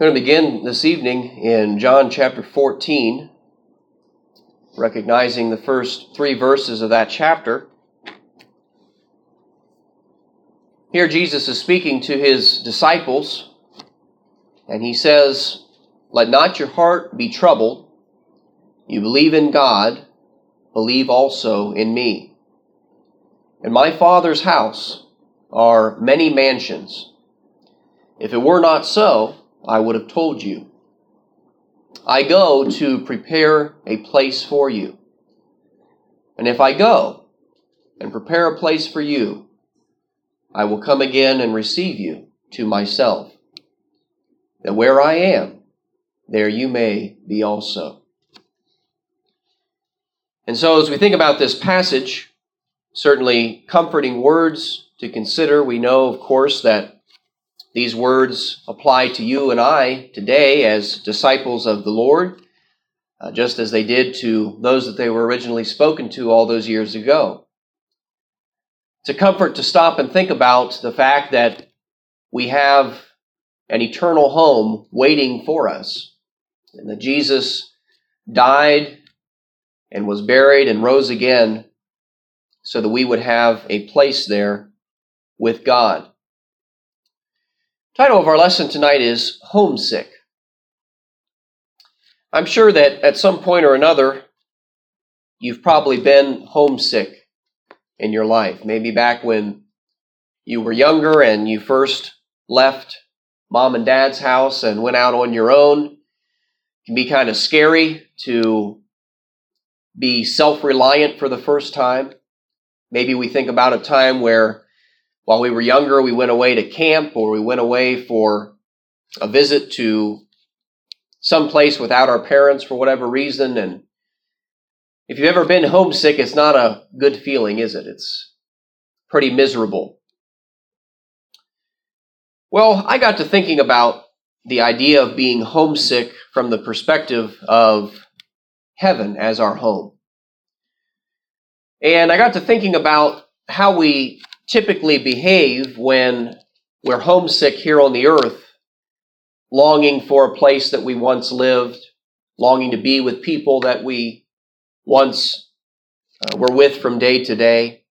I'm going to begin this evening in John chapter 14, recognizing the first three verses of that chapter. Here, Jesus is speaking to his disciples, and he says, Let not your heart be troubled. You believe in God, believe also in me. In my Father's house are many mansions. If it were not so, I would have told you. I go to prepare a place for you. And if I go and prepare a place for you, I will come again and receive you to myself, that where I am, there you may be also. And so, as we think about this passage, certainly comforting words to consider, we know, of course, that these words apply to you and I today as disciples of the Lord, uh, just as they did to those that they were originally spoken to all those years ago. It's a comfort to stop and think about the fact that we have an eternal home waiting for us, and that Jesus died and was buried and rose again so that we would have a place there with God. Title of our lesson tonight is Homesick. I'm sure that at some point or another, you've probably been homesick in your life. Maybe back when you were younger and you first left mom and dad's house and went out on your own. It can be kind of scary to be self reliant for the first time. Maybe we think about a time where while we were younger, we went away to camp or we went away for a visit to some place without our parents for whatever reason. And if you've ever been homesick, it's not a good feeling, is it? It's pretty miserable. Well, I got to thinking about the idea of being homesick from the perspective of heaven as our home. And I got to thinking about how we typically behave when we're homesick here on the earth, longing for a place that we once lived, longing to be with people that we once uh, were with from day to day.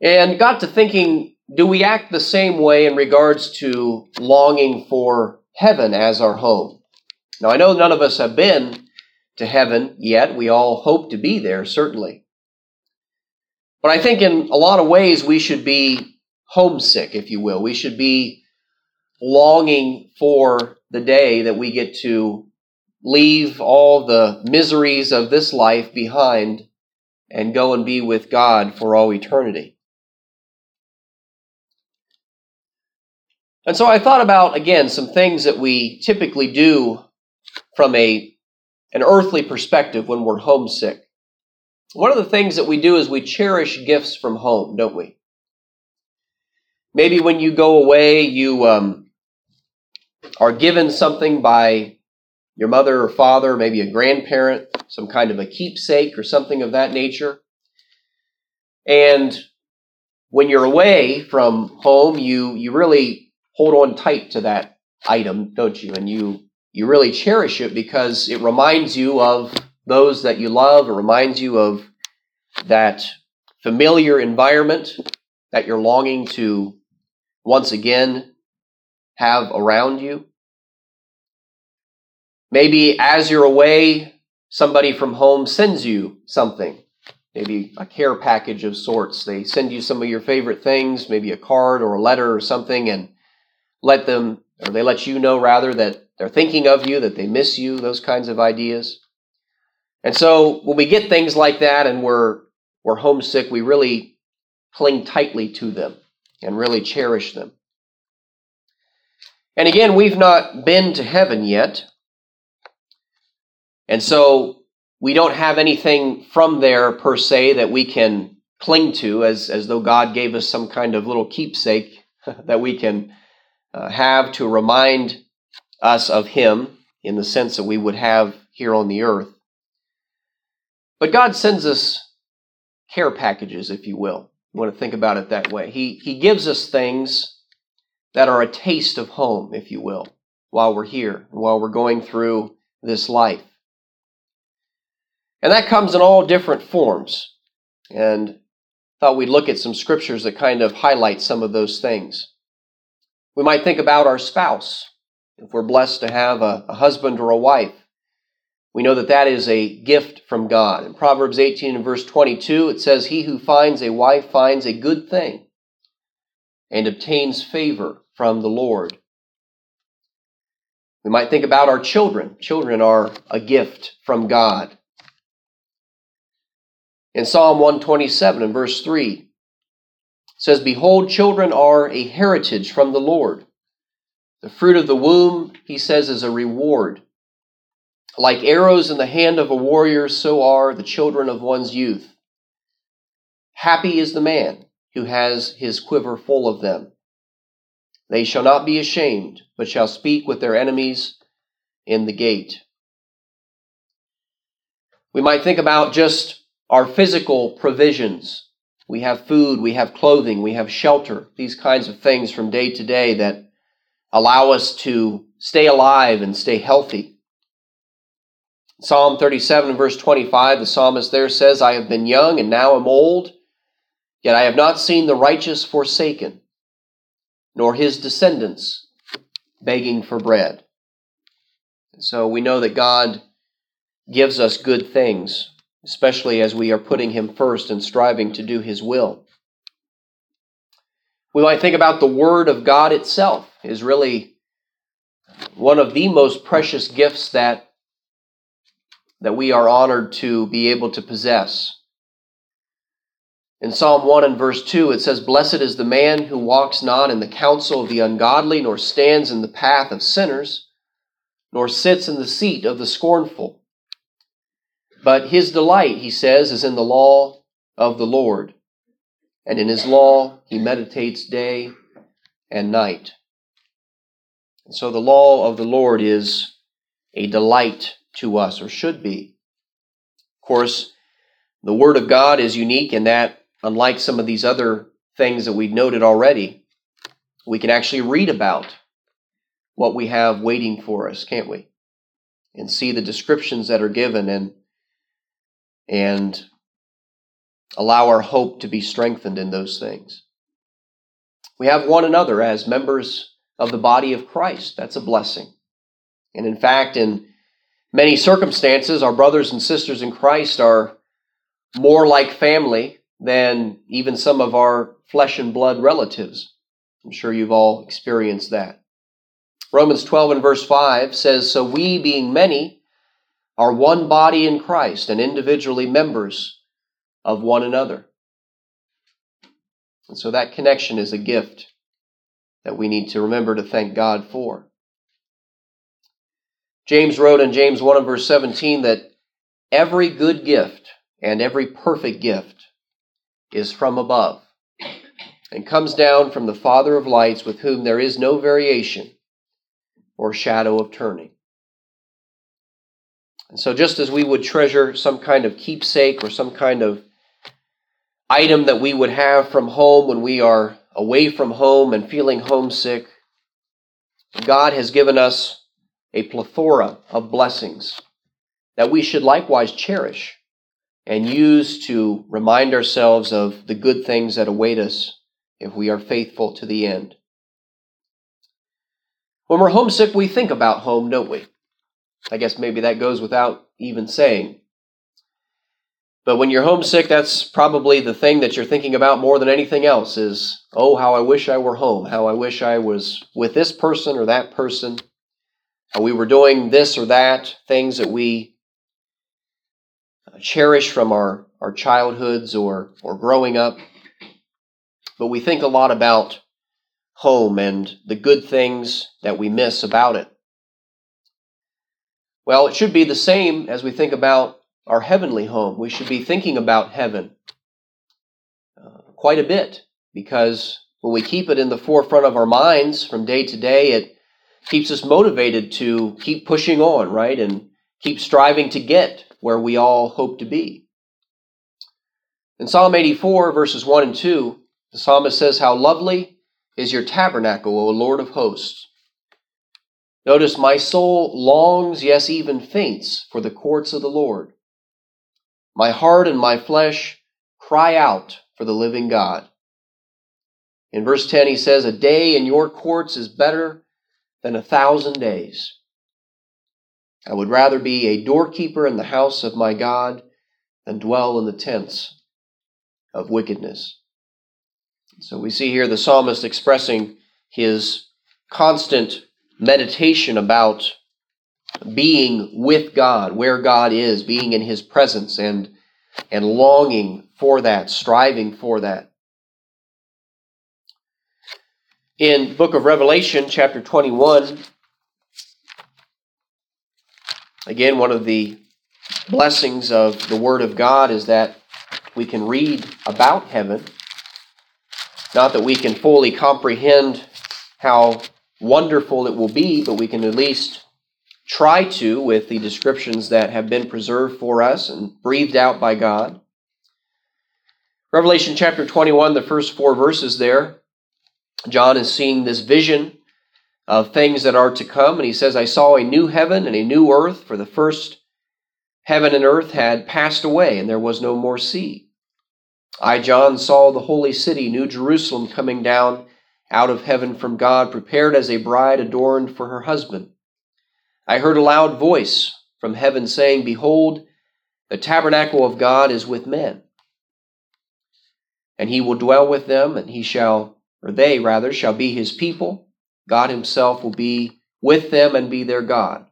And got to thinking, do we act the same way in regards to longing for heaven as our home? Now, I know none of us have been to heaven yet. We all hope to be there, certainly. But I think in a lot of ways we should be homesick, if you will. We should be longing for the day that we get to leave all the miseries of this life behind and go and be with God for all eternity. And so I thought about, again, some things that we typically do from a, an earthly perspective when we're homesick. One of the things that we do is we cherish gifts from home, don't we? Maybe when you go away, you um, are given something by your mother or father, maybe a grandparent, some kind of a keepsake or something of that nature. And when you're away from home, you, you really hold on tight to that item, don't you? And you, you really cherish it because it reminds you of those that you love. It reminds you of that familiar environment that you're longing to once again have around you. Maybe as you're away, somebody from home sends you something, maybe a care package of sorts. They send you some of your favorite things, maybe a card or a letter or something, and let them, or they let you know rather, that they're thinking of you, that they miss you, those kinds of ideas. And so when we get things like that and we're we're homesick, we really cling tightly to them and really cherish them. And again, we've not been to heaven yet. And so we don't have anything from there per se that we can cling to as, as though God gave us some kind of little keepsake that we can uh, have to remind us of Him in the sense that we would have here on the earth. But God sends us care packages, if you will. You want to think about it that way. He, he gives us things that are a taste of home, if you will, while we're here, while we're going through this life. And that comes in all different forms. And thought we'd look at some scriptures that kind of highlight some of those things. We might think about our spouse. If we're blessed to have a, a husband or a wife, we know that that is a gift from God. In Proverbs 18 and verse 22, it says, He who finds a wife finds a good thing and obtains favor from the Lord. We might think about our children. Children are a gift from God. In Psalm 127 and verse 3, says, Behold, children are a heritage from the Lord. The fruit of the womb, he says, is a reward. Like arrows in the hand of a warrior, so are the children of one's youth. Happy is the man who has his quiver full of them. They shall not be ashamed, but shall speak with their enemies in the gate. We might think about just our physical provisions. We have food, we have clothing, we have shelter, these kinds of things from day to day that allow us to stay alive and stay healthy. Psalm 37 verse 25, the psalmist there says, I have been young and now am old, yet I have not seen the righteous forsaken, nor his descendants begging for bread. And so we know that God gives us good things, especially as we are putting him first and striving to do his will. We might think about the Word of God itself is really one of the most precious gifts that that we are honored to be able to possess. In Psalm 1 and verse 2, it says, Blessed is the man who walks not in the counsel of the ungodly, nor stands in the path of sinners, nor sits in the seat of the scornful. But his delight, he says, is in the law of the Lord, and in his law he meditates day and night. And so the law of the Lord is a delight to us, or should be. Of course, the Word of God is unique in that, unlike some of these other things that we've noted already, we can actually read about what we have waiting for us, can't we? And see the descriptions that are given and and allow our hope to be strengthened in those things. We have one another as members of the body of Christ. That's a blessing. And in fact, in many circumstances, our brothers and sisters in Christ are more like family than even some of our flesh and blood relatives. I'm sure you've all experienced that. Romans 12 and verse 5 says, So we, being many, are one body in Christ and individually members of one another. And so that connection is a gift that we need to remember to thank God for. James wrote in James 1 and verse 17 that every good gift and every perfect gift is from above and comes down from the Father of lights, with whom there is no variation or shadow of turning. And so, just as we would treasure some kind of keepsake or some kind of item that we would have from home when we are away from home and feeling homesick, God has given us a plethora of blessings that we should likewise cherish and use to remind ourselves of the good things that await us if we are faithful to the end. When we're homesick, we think about home, don't we? I guess maybe that goes without even saying. But when you're homesick, that's probably the thing that you're thinking about more than anything else is, oh, how I wish I were home, how I wish I was with this person or that person, we were doing this or that, things that we uh, cherish from our, our childhoods or, or growing up. But we think a lot about home and the good things that we miss about it. Well, it should be the same as we think about our heavenly home. We should be thinking about heaven uh, quite a bit because when we keep it in the forefront of our minds from day to day, it keeps us motivated to keep pushing on, right? And keep striving to get where we all hope to be. In Psalm 84, verses 1 and 2, the psalmist says, How lovely is your tabernacle, O Lord of hosts. Notice, my soul longs, yes, even faints, for the courts of the Lord. My heart and my flesh cry out for the living God. In verse 10, he says, A day in your courts is better than a thousand days. I would rather be a doorkeeper in the house of my God than dwell in the tents of wickedness. So we see here the psalmist expressing his constant meditation about being with God, where God is, being in his presence and and longing for that, striving for that. In book of Revelation chapter 21 again one of the blessings of the word of God is that we can read about heaven. Not that we can fully comprehend how wonderful it will be, but we can at least try to with the descriptions that have been preserved for us and breathed out by God. Revelation chapter 21, the first four verses there, John is seeing this vision of things that are to come, and he says, I saw a new heaven and a new earth, for the first heaven and earth had passed away, and there was no more sea. I, John, saw the holy city, New Jerusalem, coming down out of heaven from God, prepared as a bride adorned for her husband. I heard a loud voice from heaven saying, Behold, the tabernacle of God is with men. And he will dwell with them, and he shall, or they rather, shall be his people. God himself will be with them and be their God.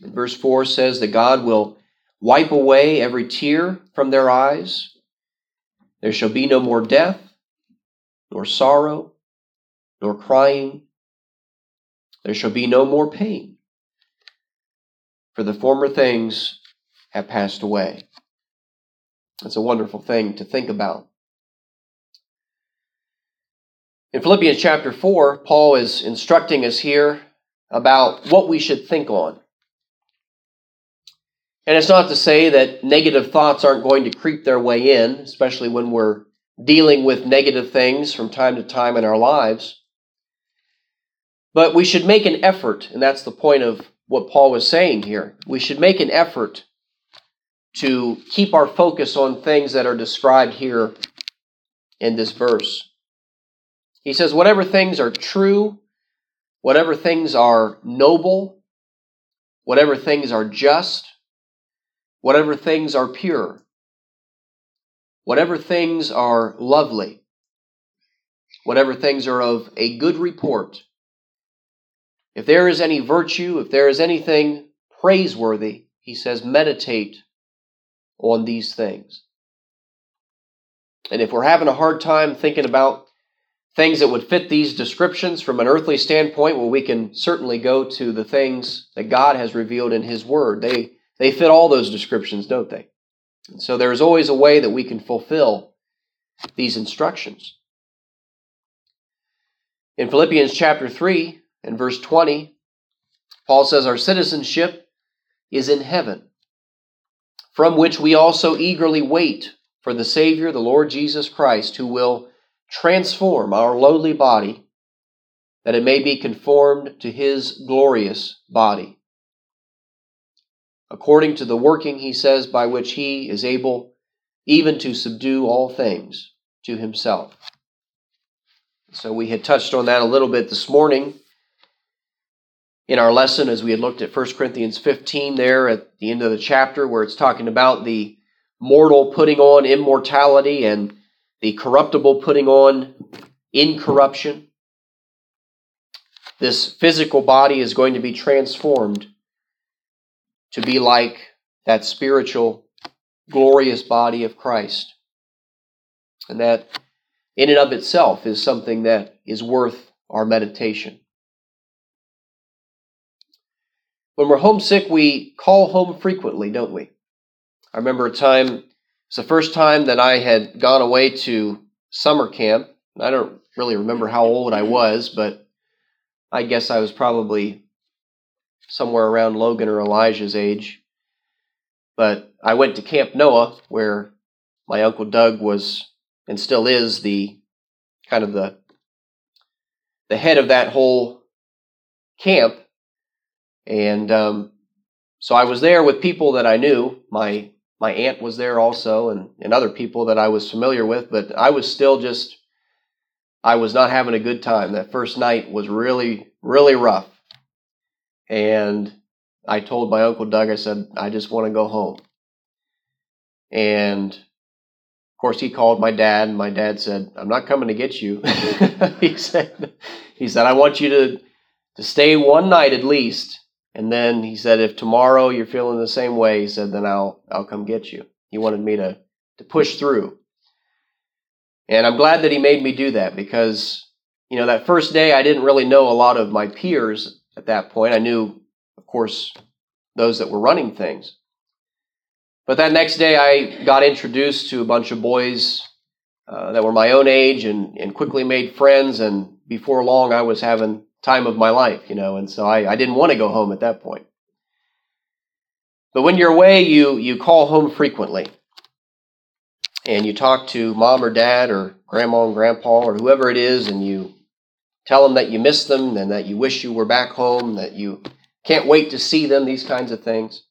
And verse 4 says that God will wipe away every tear from their eyes. There shall be no more death, nor sorrow, nor crying. There shall be no more pain, for the former things have passed away. It's a wonderful thing to think about. In Philippians chapter 4, Paul is instructing us here about what we should think on. And it's not to say that negative thoughts aren't going to creep their way in, especially when we're dealing with negative things from time to time in our lives. But we should make an effort, and that's the point of what Paul was saying here. We should make an effort to keep our focus on things that are described here in this verse. He says, whatever things are true, whatever things are noble, whatever things are just, whatever things are pure, whatever things are lovely, whatever things are of a good report, if there is any virtue, if there is anything praiseworthy, he says, meditate on these things. And if we're having a hard time thinking about things that would fit these descriptions from an earthly standpoint, well, we can certainly go to the things that God has revealed in His Word. They they fit all those descriptions, don't they? And so there's always a way that we can fulfill these instructions. In Philippians chapter 3 and verse 20, Paul says, Our citizenship is in heaven, from which we also eagerly wait for the Savior, the Lord Jesus Christ, who will transform our lowly body that it may be conformed to his glorious body according to the working, he says, by which he is able even to subdue all things to himself. So we had touched on that a little bit this morning in our lesson as we had looked at 1 Corinthians 15 there at the end of the chapter where it's talking about the mortal putting on immortality and the corruptible putting on incorruption. This physical body is going to be transformed to be like that spiritual, glorious body of Christ. And that in and of itself is something that is worth our meditation. When we're homesick, we call home frequently, don't we? I remember a time, it's the first time that I had gone away to summer camp. I don't really remember how old I was, but I guess I was probably somewhere around Logan or Elijah's age. But I went to Camp Noah, where my uncle Doug was and still is the kind of the the head of that whole camp. And um, so I was there with people that I knew. My my aunt was there also, and, and other people that I was familiar with. But I was still just I was not having a good time. That first night was really really rough. And I told my uncle Doug, I said, I just want to go home. And of course, he called my dad, and my dad said, "I'm not coming to get you." he said, "He said I want you to to stay one night at least, and then he said if tomorrow you're feeling the same way, he said then I'll I'll come get you." He wanted me to to push through, and I'm glad that he made me do that because you know that first day I didn't really know a lot of my peers at that point. I knew, of course, those that were running things. But that next day, I got introduced to a bunch of boys uh, that were my own age and, and quickly made friends. And before long, I was having time of my life, you know, and so I, I didn't want to go home at that point. But when you're away, you, you call home frequently. And you talk to mom or dad or grandma and grandpa or whoever it is, and you tell them that you miss them and that you wish you were back home, that you can't wait to see them, these kinds of things.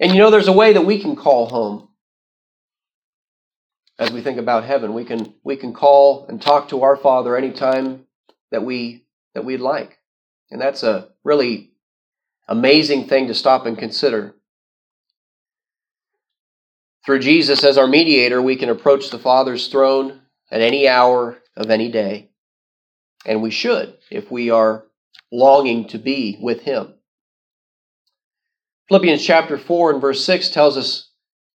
And you know, there's a way that we can call home. As we think about heaven, we can we can call and talk to our Father anytime that we that we'd like. And that's a really amazing thing to stop and consider. Through Jesus as our mediator, we can approach the Father's throne at any hour of any day. And we should if we are longing to be with Him. Philippians chapter 4 and verse 6 tells us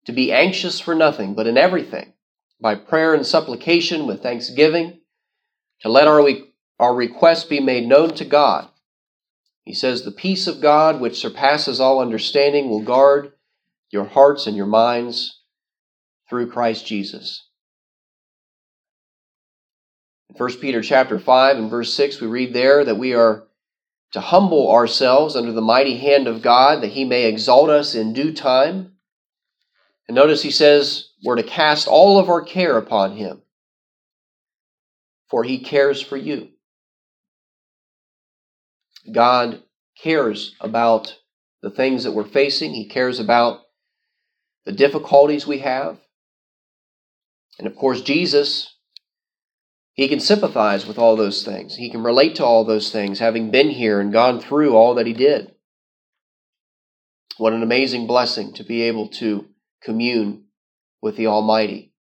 to be anxious for nothing, but in everything, by prayer and supplication with thanksgiving, to let our, our requests be made known to God. He says, The peace of God, which surpasses all understanding, will guard your hearts and your minds through Christ Jesus. In 1 Peter chapter 5 and verse 6, we read there that we are to humble ourselves under the mighty hand of God that he may exalt us in due time. And notice he says we're to cast all of our care upon him, for he cares for you. God cares about the things that we're facing, he cares about the difficulties we have. And of course, Jesus he can sympathize with all those things. He can relate to all those things, having been here and gone through all that he did. What an amazing blessing to be able to commune with the Almighty.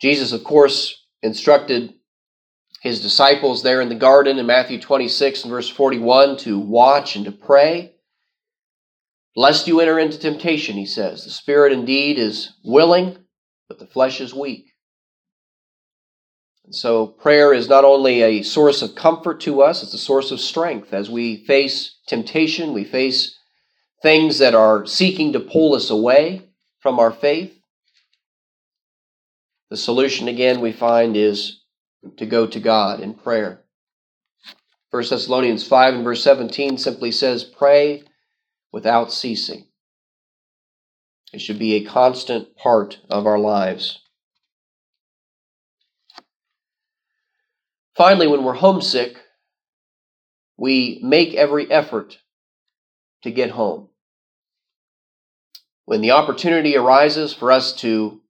Jesus, of course, instructed his disciples there in the garden in Matthew 26 and verse 41 to watch and to pray. Lest you enter into temptation, he says. The spirit indeed is willing, but the flesh is weak. And so prayer is not only a source of comfort to us, it's a source of strength. As we face temptation, we face things that are seeking to pull us away from our faith. The solution, again, we find is to go to God in prayer. 1 Thessalonians 5 and verse 17 simply says, Pray without ceasing. It should be a constant part of our lives. Finally, when we're homesick, we make every effort to get home. When the opportunity arises for us to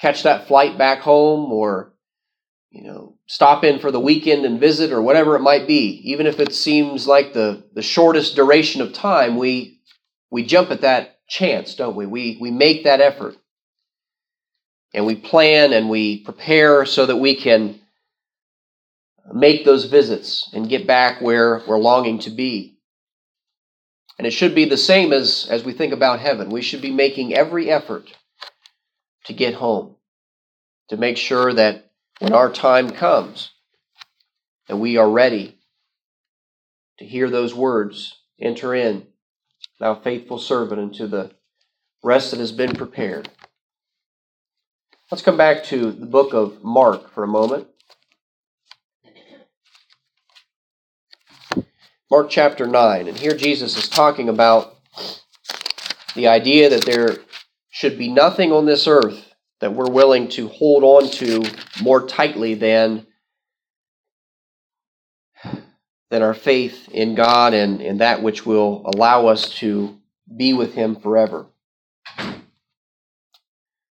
catch that flight back home or you know stop in for the weekend and visit or whatever it might be even if it seems like the the shortest duration of time we we jump at that chance don't we we we make that effort and we plan and we prepare so that we can make those visits and get back where we're longing to be. And it should be the same as, as we think about heaven. We should be making every effort to get home, to make sure that when our time comes, and we are ready to hear those words enter in, thou faithful servant, into the rest that has been prepared. Let's come back to the book of Mark for a moment. Mark chapter 9. And here Jesus is talking about the idea that there should be nothing on this earth that we're willing to hold on to more tightly than than our faith in God and, and that which will allow us to be with Him forever.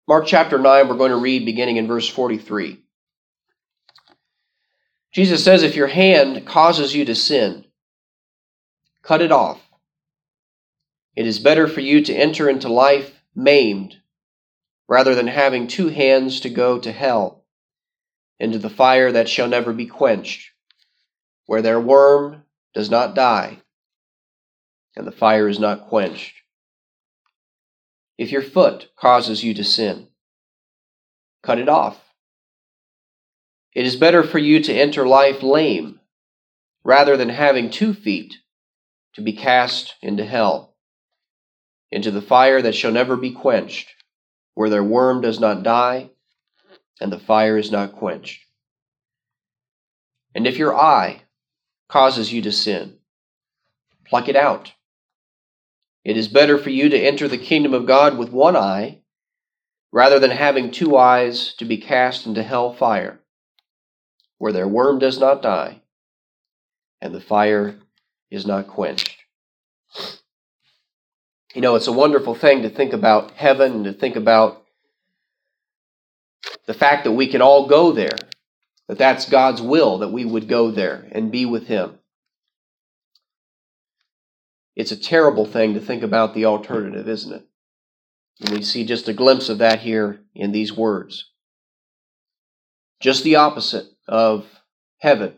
Mark chapter 9, we're going to read beginning in verse 43. Jesus says, If your hand causes you to sin, cut it off. It is better for you to enter into life maimed rather than having two hands to go to hell, into the fire that shall never be quenched, where their worm does not die, and the fire is not quenched. If your foot causes you to sin, cut it off. It is better for you to enter life lame, rather than having two feet to be cast into hell, into the fire that shall never be quenched where their worm does not die and the fire is not quenched. And if your eye causes you to sin, pluck it out. It is better for you to enter the kingdom of God with one eye rather than having two eyes to be cast into hell fire, where their worm does not die and the fire is not quenched. You know, it's a wonderful thing to think about heaven to think about the fact that we can all go there, that that's God's will that we would go there and be with Him. It's a terrible thing to think about the alternative, isn't it? And we see just a glimpse of that here in these words. Just the opposite of heaven,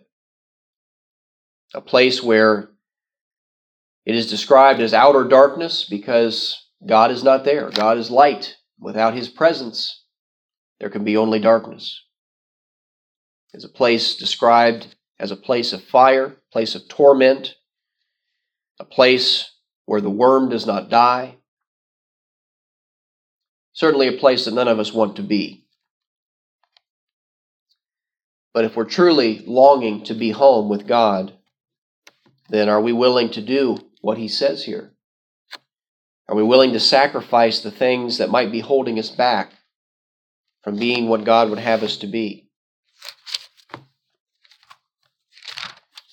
a place where it is described as outer darkness because God is not there. God is light. Without his presence, there can be only darkness. It's a place described as a place of fire, place of torment, a place where the worm does not die. Certainly a place that none of us want to be. But if we're truly longing to be home with God, then are we willing to do what he says here? Are we willing to sacrifice the things that might be holding us back from being what God would have us to be? Let's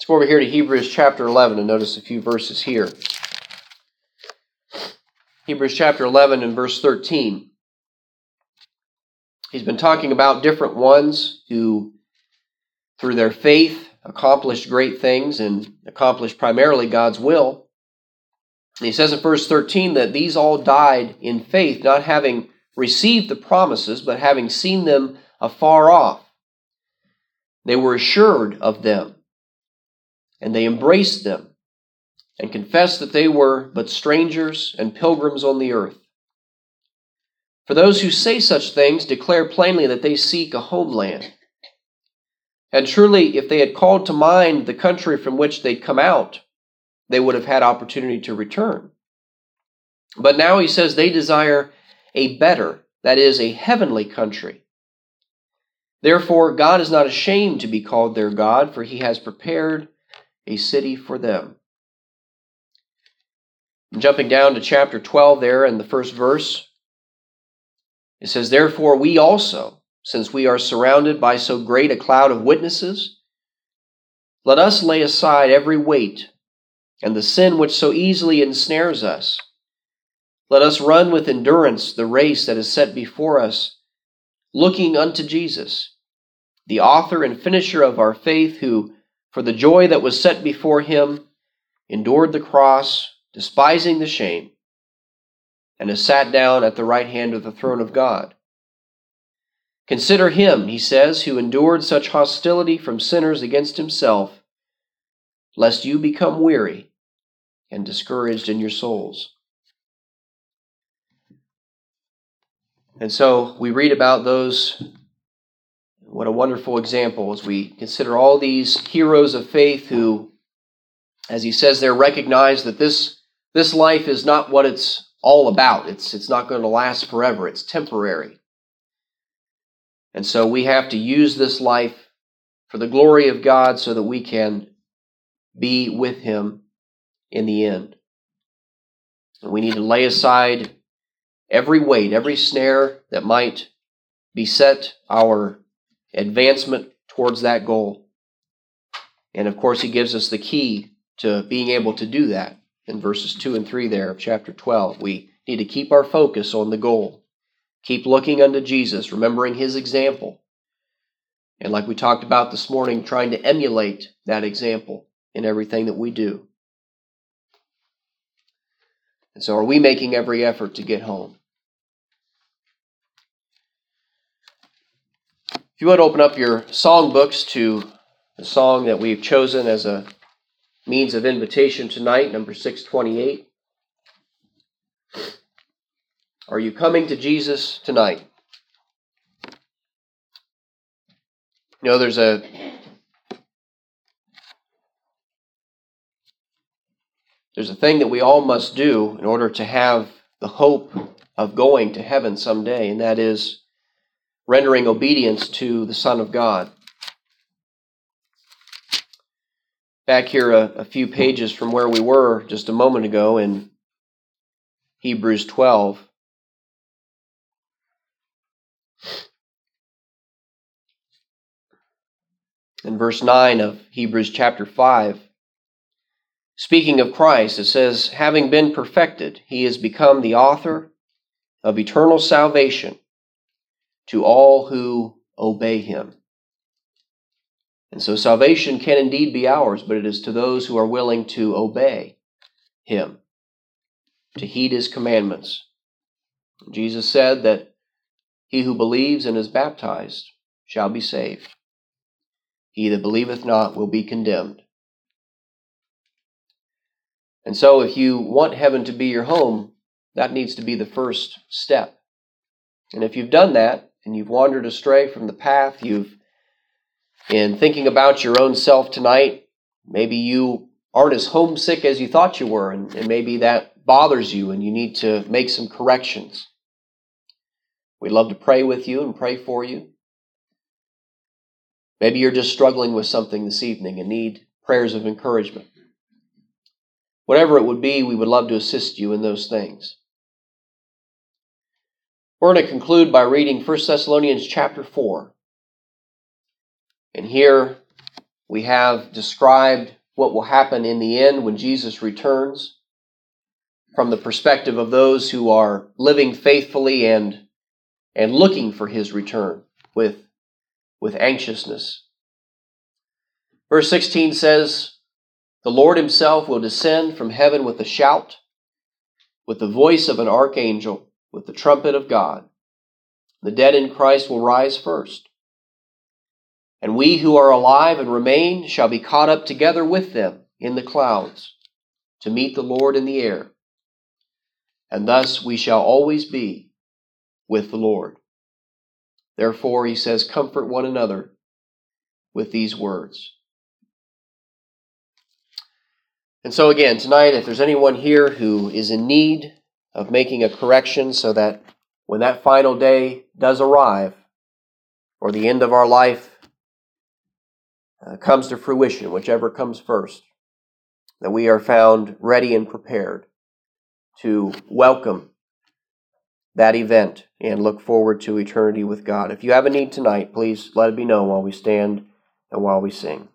go over here to Hebrews chapter 11 and notice a few verses here. Hebrews chapter 11 and verse 13. He's been talking about different ones who, through their faith, accomplished great things and accomplished primarily God's will. He says in verse 13 that these all died in faith, not having received the promises, but having seen them afar off. They were assured of them, and they embraced them, and confessed that they were but strangers and pilgrims on the earth. For those who say such things declare plainly that they seek a homeland. And truly, if they had called to mind the country from which they'd come out, they would have had opportunity to return. But now he says they desire a better, that is, a heavenly country. Therefore, God is not ashamed to be called their God, for he has prepared a city for them. Jumping down to chapter 12 there in the first verse. It says, Therefore, we also, since we are surrounded by so great a cloud of witnesses, let us lay aside every weight and the sin which so easily ensnares us. Let us run with endurance the race that is set before us, looking unto Jesus, the author and finisher of our faith, who, for the joy that was set before him, endured the cross, despising the shame, and has sat down at the right hand of the throne of God. Consider him, he says, who endured such hostility from sinners against himself, lest you become weary and discouraged in your souls. And so we read about those. What a wonderful example as we consider all these heroes of faith who, as he says there, recognize that this, this life is not what it's all about. It's, it's not going to last forever, it's temporary. And so we have to use this life for the glory of God so that we can be with Him in the end. We need to lay aside every weight, every snare that might beset our advancement towards that goal. And of course, he gives us the key to being able to do that in verses 2 and 3 there of chapter 12. We need to keep our focus on the goal, keep looking unto Jesus, remembering his example. And like we talked about this morning, trying to emulate that example in everything that we do. And so, are we making every effort to get home? If you would open up your song books to the song that we've chosen as a means of invitation tonight, number 628. Are you coming to Jesus tonight? You know, there's a there's a thing that we all must do in order to have the hope of going to heaven someday, and that is rendering obedience to the Son of God. Back here, a, a few pages from where we were just a moment ago in Hebrews 12. In verse 9 of Hebrews chapter 5, speaking of Christ, it says, Having been perfected, he has become the author of eternal salvation to all who obey him. And so salvation can indeed be ours, but it is to those who are willing to obey him, to heed his commandments. Jesus said that he who believes and is baptized shall be saved. He that believeth not will be condemned. And so, if you want heaven to be your home, that needs to be the first step. And if you've done that, and you've wandered astray from the path, you've, in thinking about your own self tonight, maybe you aren't as homesick as you thought you were, and, and maybe that bothers you and you need to make some corrections. We'd love to pray with you and pray for you. Maybe you're just struggling with something this evening and need prayers of encouragement. Whatever it would be, we would love to assist you in those things. We're going to conclude by reading 1 Thessalonians chapter 4. And here we have described what will happen in the end when Jesus returns from the perspective of those who are living faithfully and, and looking for his return with, with anxiousness. Verse 16 says, The Lord himself will descend from heaven with a shout, with the voice of an archangel with the trumpet of God. The dead in Christ will rise first. And we who are alive and remain shall be caught up together with them in the clouds to meet the Lord in the air. And thus we shall always be with the Lord. Therefore, he says, comfort one another with these words. And so, again, tonight, if there's anyone here who is in need of making a correction so that when that final day does arrive, or the end of our life uh, comes to fruition, whichever comes first, that we are found ready and prepared to welcome that event and look forward to eternity with God. If you have a need tonight, please let it be known while we stand and while we sing.